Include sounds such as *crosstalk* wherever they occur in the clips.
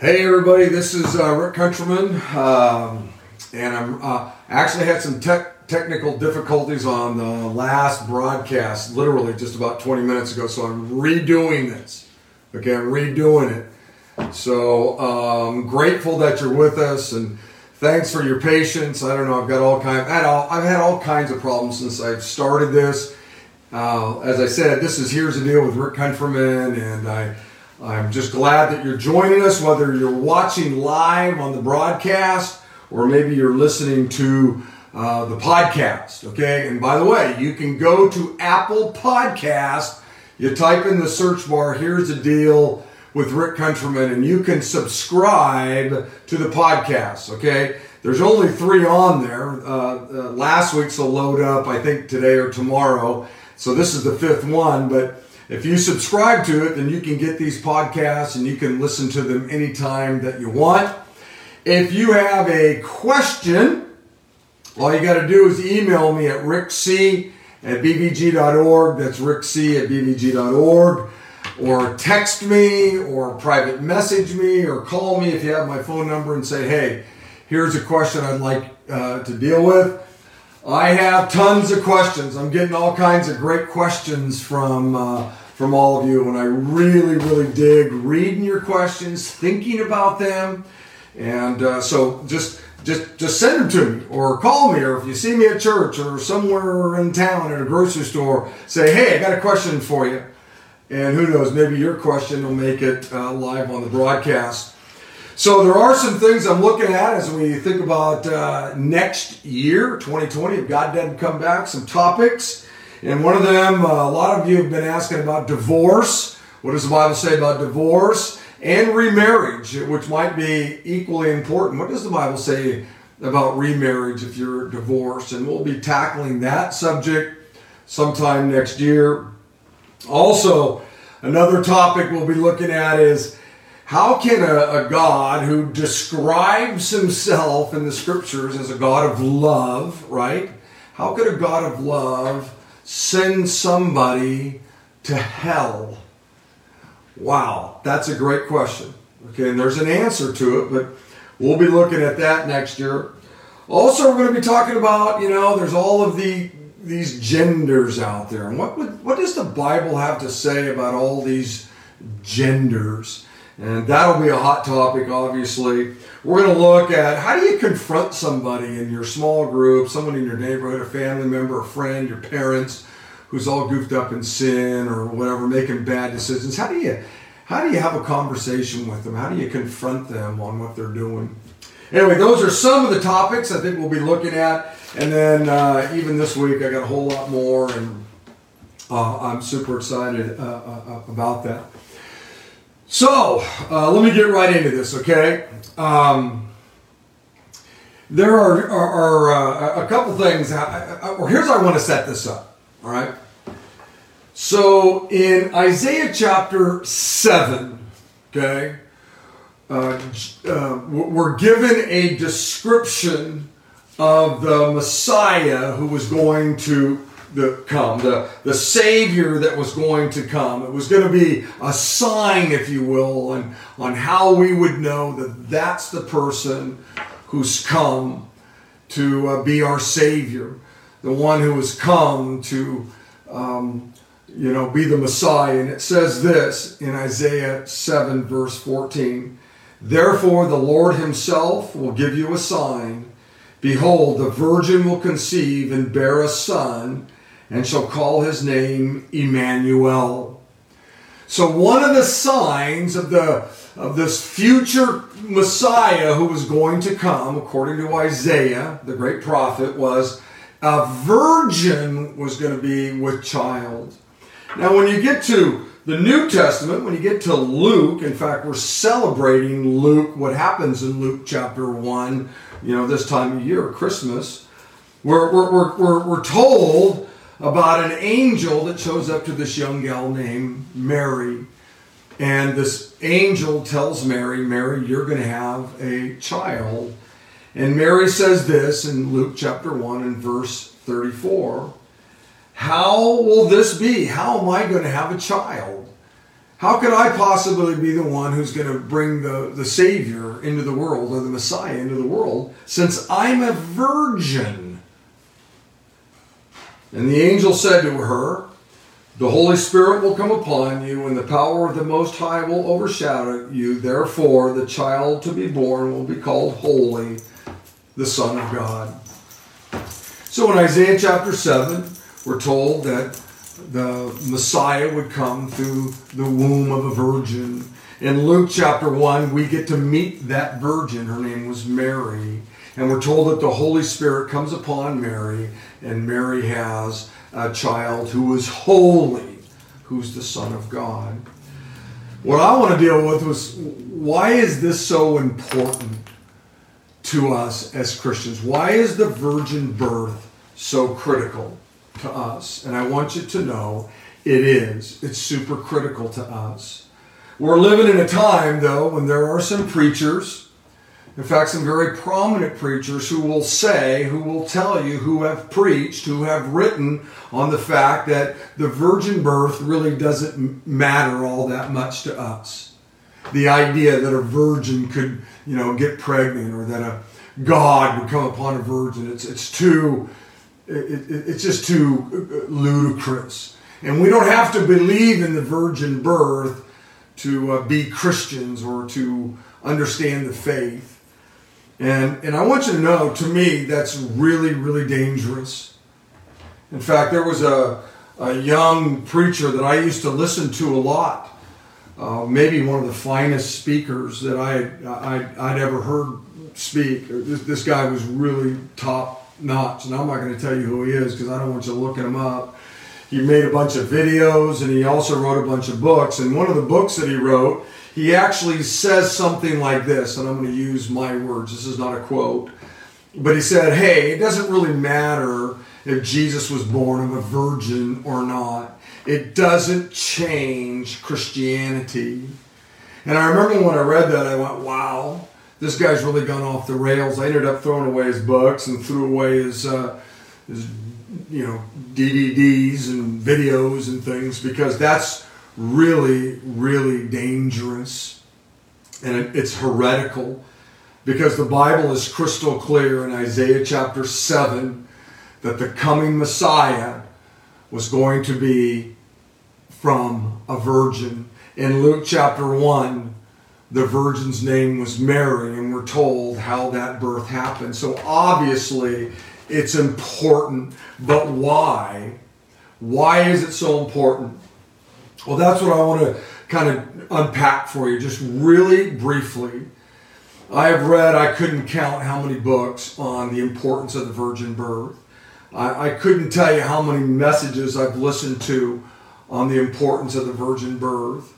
Hey everybody, this is uh, Rick Countryman, um, and I'm uh, actually had some tech technical difficulties on the last broadcast, literally just about 20 minutes ago. So I'm redoing this. Okay, I'm redoing it. So um, grateful that you're with us, and thanks for your patience. I don't know, I've got all kind. I've had all, I've had all kinds of problems since I've started this. Uh, as I said, this is here's the deal with Rick Countryman, and I. I'm just glad that you're joining us, whether you're watching live on the broadcast or maybe you're listening to uh, the podcast. Okay, and by the way, you can go to Apple Podcast. You type in the search bar, here's the deal with Rick Countryman, and you can subscribe to the podcast. Okay, there's only three on there. Uh, uh, last week's will load up, I think, today or tomorrow. So this is the fifth one, but if you subscribe to it, then you can get these podcasts and you can listen to them anytime that you want. If you have a question, all you got to do is email me at rickc at bvg.org. That's rickc at bvg.org. Or text me, or private message me, or call me if you have my phone number and say, hey, here's a question I'd like uh, to deal with. I have tons of questions. I'm getting all kinds of great questions from uh, from all of you, and I really, really dig reading your questions, thinking about them, and uh, so just just just send them to me or call me, or if you see me at church or somewhere in town at a grocery store, say, "Hey, I got a question for you," and who knows, maybe your question will make it uh, live on the broadcast. So there are some things I'm looking at as we think about uh, next year, 2020, if God doesn't come back, some topics. And one of them, uh, a lot of you have been asking about divorce. What does the Bible say about divorce? And remarriage, which might be equally important. What does the Bible say about remarriage if you're divorced? And we'll be tackling that subject sometime next year. Also, another topic we'll be looking at is how can a, a, God who describes himself in the scriptures as a God of love, right? How could a God of love send somebody to hell? Wow, that's a great question. Okay, and there's an answer to it, but we'll be looking at that next year. Also, we're going to be talking about, you know, there's all of the these genders out there. And what would, what does the Bible have to say about all these genders? And that'll be a hot topic, obviously. We're going to look at how do you confront somebody in your small group, someone in your neighborhood, a family member, a friend, your parents, who's all goofed up in sin or whatever, making bad decisions. How do you how do you have a conversation with them? How do you confront them on what they're doing? Anyway, those are some of the topics I think we'll be looking at. And then uh, even this week, I got a whole lot more, and uh, I'm super excited uh, uh about that. So uh, let me get right into this, okay? Um, there are, are, are uh, a couple things, or here's how I want to set this up, all right? So in Isaiah chapter 7, okay, uh, uh, we're given a description of the Messiah who was going to the come, the, the Savior that was going to come. It was going to be a sign, if you will, on, on how we would know that that's the person who's come to uh, be our Savior, the one who has come to, um, you know, be the Messiah. And it says this in Isaiah 7, verse 14 Therefore, the Lord Himself will give you a sign. Behold, the virgin will conceive and bear a son and shall call his name Emmanuel. So one of the signs of the of this future Messiah who was going to come, according to Isaiah, the great prophet, was a virgin was going to be with child. Now, when you get to the New Testament, when you get to Luke, in fact, we're celebrating Luke, what happens in Luke chapter 1, you know, this time of year, Christmas, we're, we're, we're, we're told about an angel that shows up to this young gal named Mary. And this angel tells Mary, Mary, you're going to have a child. And Mary says this in Luke chapter 1 and verse 34 How will this be? How am I going to have a child? How could I possibly be the one who's going to bring the, the Savior into the world or the Messiah into the world since I'm a virgin? And the angel said to her, The Holy Spirit will come upon you, and the power of the Most High will overshadow you. Therefore, the child to be born will be called Holy, the Son of God. So in Isaiah chapter 7, we're told that the Messiah would come through the womb of a virgin. In Luke chapter 1, we get to meet that virgin. Her name was Mary. And we're told that the Holy Spirit comes upon Mary, and Mary has a child who is holy, who's the Son of God. What I want to deal with was why is this so important to us as Christians? Why is the virgin birth so critical? to us. And I want you to know it is. It's super critical to us. We're living in a time, though, when there are some preachers, in fact, some very prominent preachers, who will say, who will tell you, who have preached, who have written on the fact that the virgin birth really doesn't matter all that much to us. The idea that a virgin could, you know, get pregnant or that a God would come upon a virgin, it's, it's too it, it, it's just too ludicrous. And we don't have to believe in the virgin birth to uh, be Christians or to understand the faith. And, and I want you to know, to me, that's really, really dangerous. In fact, there was a, a young preacher that I used to listen to a lot, uh, maybe one of the finest speakers that I, I, I'd ever heard speak. This, this guy was really top notch. And I'm not going to tell you who he is because I don't want you looking him up. He made a bunch of videos and he also wrote a bunch of books. And one of the books that he wrote, he actually says something like this, and I'm going to use my words. This is not a quote. But he said, Hey, it doesn't really matter if Jesus was born of a virgin or not. It doesn't change Christianity. And I remember when I read that, I went, Wow this guy's really gone off the rails. I ended up throwing away his books and threw away his, uh, his you know, DVDs and videos and things because that's really, really dangerous. And it's heretical because the Bible is crystal clear in Isaiah chapter 7 that the coming Messiah was going to be from a virgin. In Luke chapter 1, the virgin's name was Mary, and we're told how that birth happened. So obviously, it's important, but why? Why is it so important? Well, that's what I want to kind of unpack for you, just really briefly. I have read, I couldn't count how many books on the importance of the virgin birth. I, I couldn't tell you how many messages I've listened to on the importance of the virgin birth.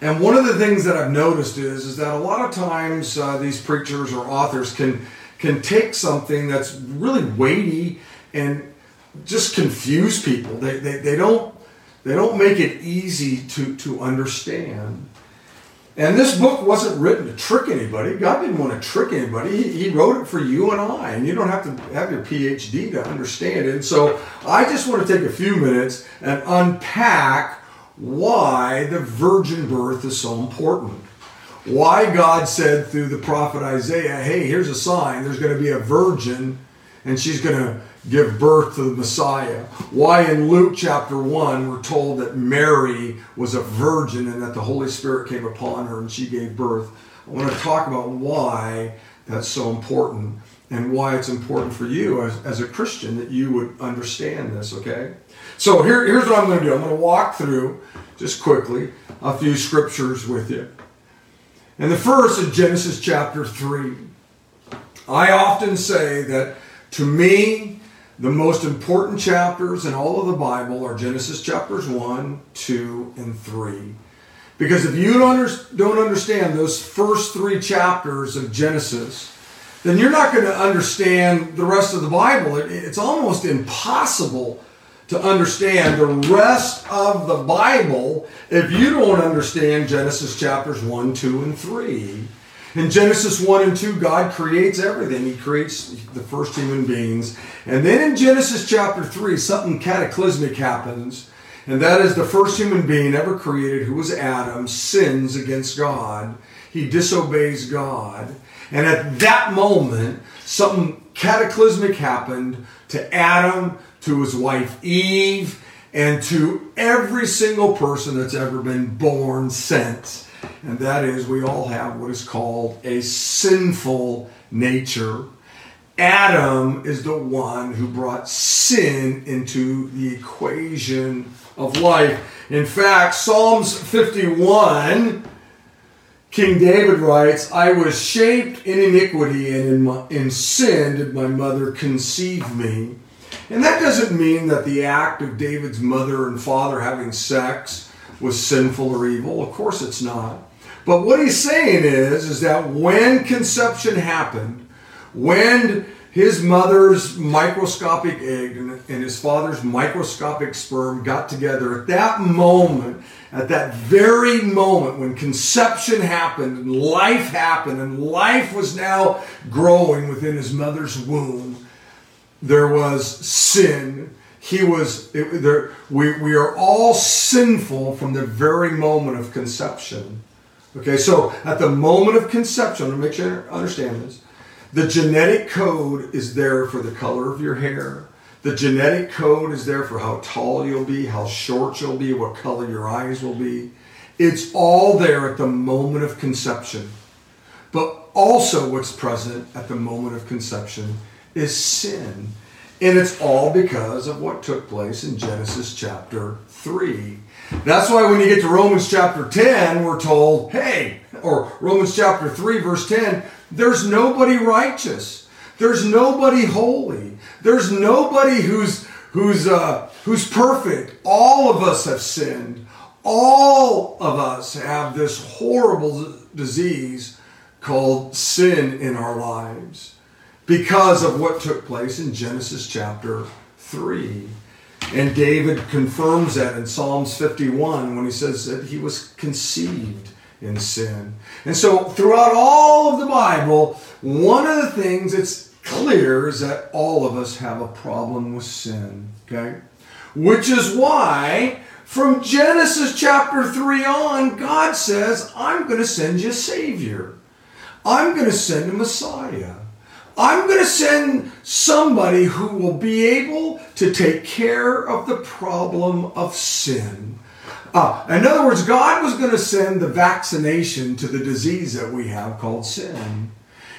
And one of the things that I've noticed is, is that a lot of times uh, these preachers or authors can can take something that's really weighty and just confuse people. They, they, they don't they don't make it easy to, to understand. And this book wasn't written to trick anybody. God didn't want to trick anybody. He, he, wrote it for you and I, and you don't have to have your PhD to understand it. And so I just want to take a few minutes and unpack why the virgin birth is so important. Why God said through the prophet Isaiah, hey, here's a sign, there's going to be a virgin and she's going to give birth to the Messiah. Why in Luke chapter 1 we're told that Mary was a virgin and that the Holy Spirit came upon her and she gave birth. I want to talk about why that's so important and why it's important for you as, as a Christian that you would understand this, okay? So here, here's what I'm going to do I'm going to walk through, just quickly, a few scriptures with you. And the first is Genesis chapter 3. I often say that to me, the most important chapters in all of the Bible are Genesis chapters 1, 2, and 3. Because if you don't understand those first three chapters of Genesis, then you're not going to understand the rest of the Bible. It's almost impossible to understand the rest of the Bible if you don't understand Genesis chapters 1, 2, and 3. In Genesis 1 and 2, God creates everything. He creates the first human beings. And then in Genesis chapter 3, something cataclysmic happens. And that is the first human being ever created, who was Adam, sins against God. He disobeys God. And at that moment, something cataclysmic happened to Adam, to his wife Eve, and to every single person that's ever been born since. And that is, we all have what is called a sinful nature. Adam is the one who brought sin into the equation of life. In fact, Psalms 51, King David writes, I was shaped in iniquity, and in, my, in sin did my mother conceive me. And that doesn't mean that the act of David's mother and father having sex was sinful or evil. Of course it's not. But what he's saying is, is that when conception happened, when his mother's microscopic egg and, his father's microscopic sperm got together at that moment, at that very moment when conception happened and life happened and life was now growing within his mother's womb, there was sin. He was, it, there, we, we are all sinful from the very moment of conception. Okay, so at the moment of conception, to make sure you understand this, the genetic code is there for the color of your hair. The genetic code is there for how tall you'll be, how short you'll be, what color your eyes will be. It's all there at the moment of conception. But also, what's present at the moment of conception is sin. And it's all because of what took place in Genesis chapter 3. That's why when you get to Romans chapter 10, we're told, hey, or Romans chapter 3, verse 10, there's nobody righteous. There's nobody holy. There's nobody who's who's uh, who's perfect. All of us have sinned. All of us have this horrible disease called sin in our lives because of what took place in Genesis chapter 3. And David confirms that in Psalms 51 when he says that he was conceived in sin. And so, throughout all of the Bible, one of the things that's clear is that all of us have a problem with sin. Okay? Which is why, from Genesis chapter 3 on, God says, I'm going to send you a Savior. I'm going to send a Messiah. I'm going to send somebody who will be able to take care of the problem of sin. Uh, in other words, God was going to send the vaccination to the disease that we have called sin.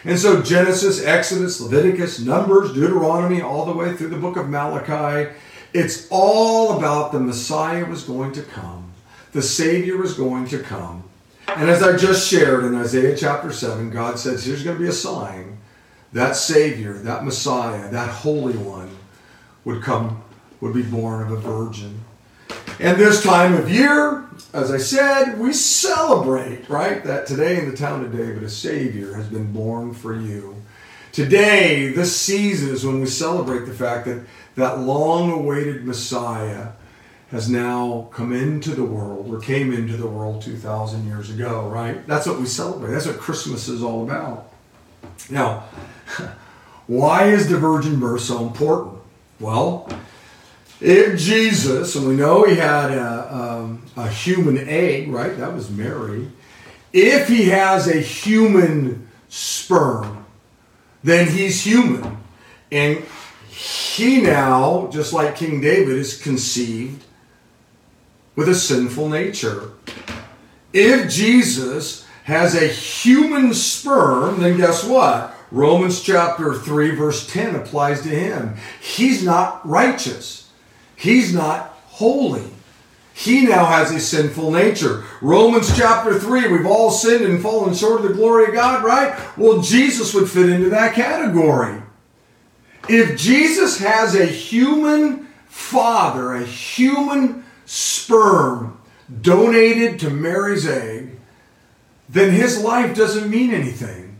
And so Genesis, Exodus, Leviticus, Numbers, Deuteronomy, all the way through the book of Malachi, it's all about the Messiah was going to come. The Savior was going to come. And as I just shared in Isaiah chapter 7, God says, here's going to be a sign that Savior, that Messiah, that Holy One would come, would be born of a virgin. And this time of year, as I said, we celebrate, right? That today in the town of David, a Savior has been born for you. Today, this season is when we celebrate the fact that that long awaited Messiah has now come into the world or came into the world 2,000 years ago, right? That's what we celebrate. That's what Christmas is all about. Now, *laughs* why is the virgin birth so important? Well, if Jesus, and we know he had a, um, a human egg, right? That was Mary. If he has a human sperm, then he's human. And he now, just like King David, is conceived with a sinful nature. If Jesus has a human sperm, then guess what? Romans chapter 3, verse 10 applies to him. He's not righteous. He's not holy. He now has a sinful nature. Romans chapter 3, we've all sinned and fallen short of the glory of God, right? Well, Jesus would fit into that category. If Jesus has a human father, a human sperm donated to Mary's egg, then his life doesn't mean anything.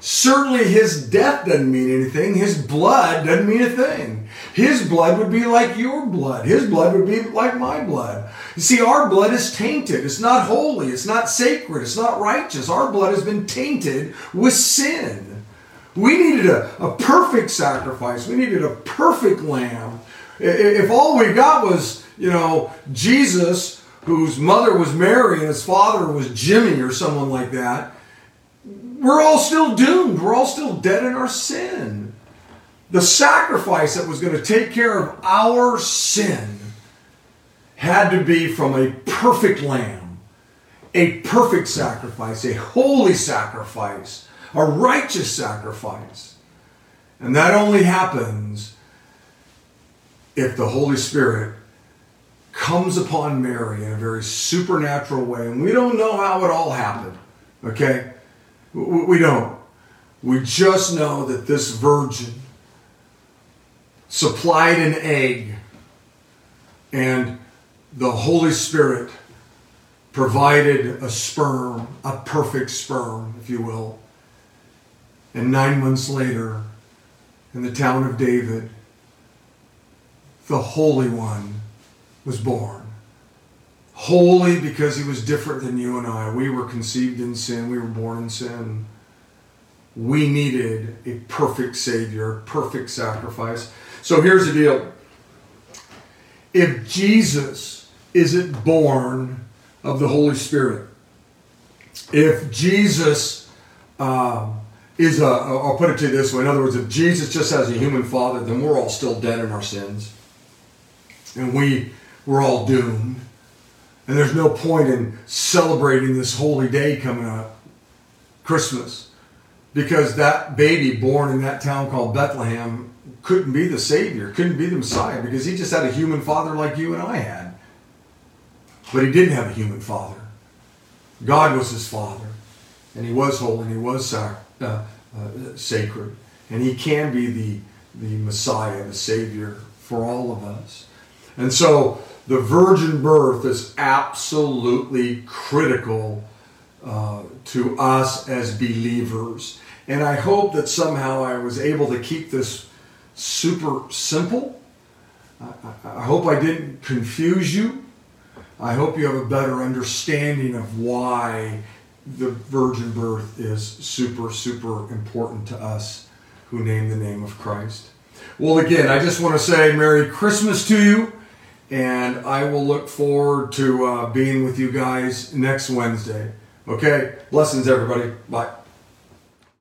Certainly his death doesn't mean anything. His blood doesn't mean a thing. His blood would be like your blood. His blood would be like my blood. You see, our blood is tainted. It's not holy. It's not sacred. It's not righteous. Our blood has been tainted with sin. We needed a, a perfect sacrifice. We needed a perfect lamb If all we got was, you know, Jesus, whose mother was Mary and his father was Jimmy or someone like that, we're all still doomed. We're all still dead in our sin. The sacrifice that was going to take care of our sin had to be from a perfect lamb, a perfect sacrifice, a holy sacrifice, a righteous sacrifice. And that only happens if the Holy Spirit comes upon Mary in a very supernatural way. And we don't know how it all happened, okay? We don't. We just know that this virgin supplied an egg and the Holy Spirit provided a sperm, a perfect sperm, if you will. And nine months later, in the town of David, the Holy One was born. Holy because he was different than you and I. We were conceived in sin, we were born in sin. We needed a perfect Savior, perfect sacrifice. So here's the deal if Jesus isn't born of the Holy Spirit, if Jesus uh, is a, I'll put it to you this way in other words, if Jesus just has a human father, then we're all still dead in our sins. And we, we're all doomed. And there's no point in celebrating this holy day coming up, Christmas, because that baby born in that town called Bethlehem couldn't be the Savior, couldn't be the Messiah, because he just had a human father like you and I had. But he didn't have a human father. God was his father, and he was holy, and he was sac- uh, uh, sacred, and he can be the, the Messiah, the Savior for all of us. And so the virgin birth is absolutely critical uh, to us as believers. And I hope that somehow I was able to keep this super simple. I, I hope I didn't confuse you. I hope you have a better understanding of why the virgin birth is super, super important to us who name the name of Christ. Well, again, I just want to say Merry Christmas to you. And I will look forward to uh, being with you guys next Wednesday. Okay? Blessings, everybody. Bye.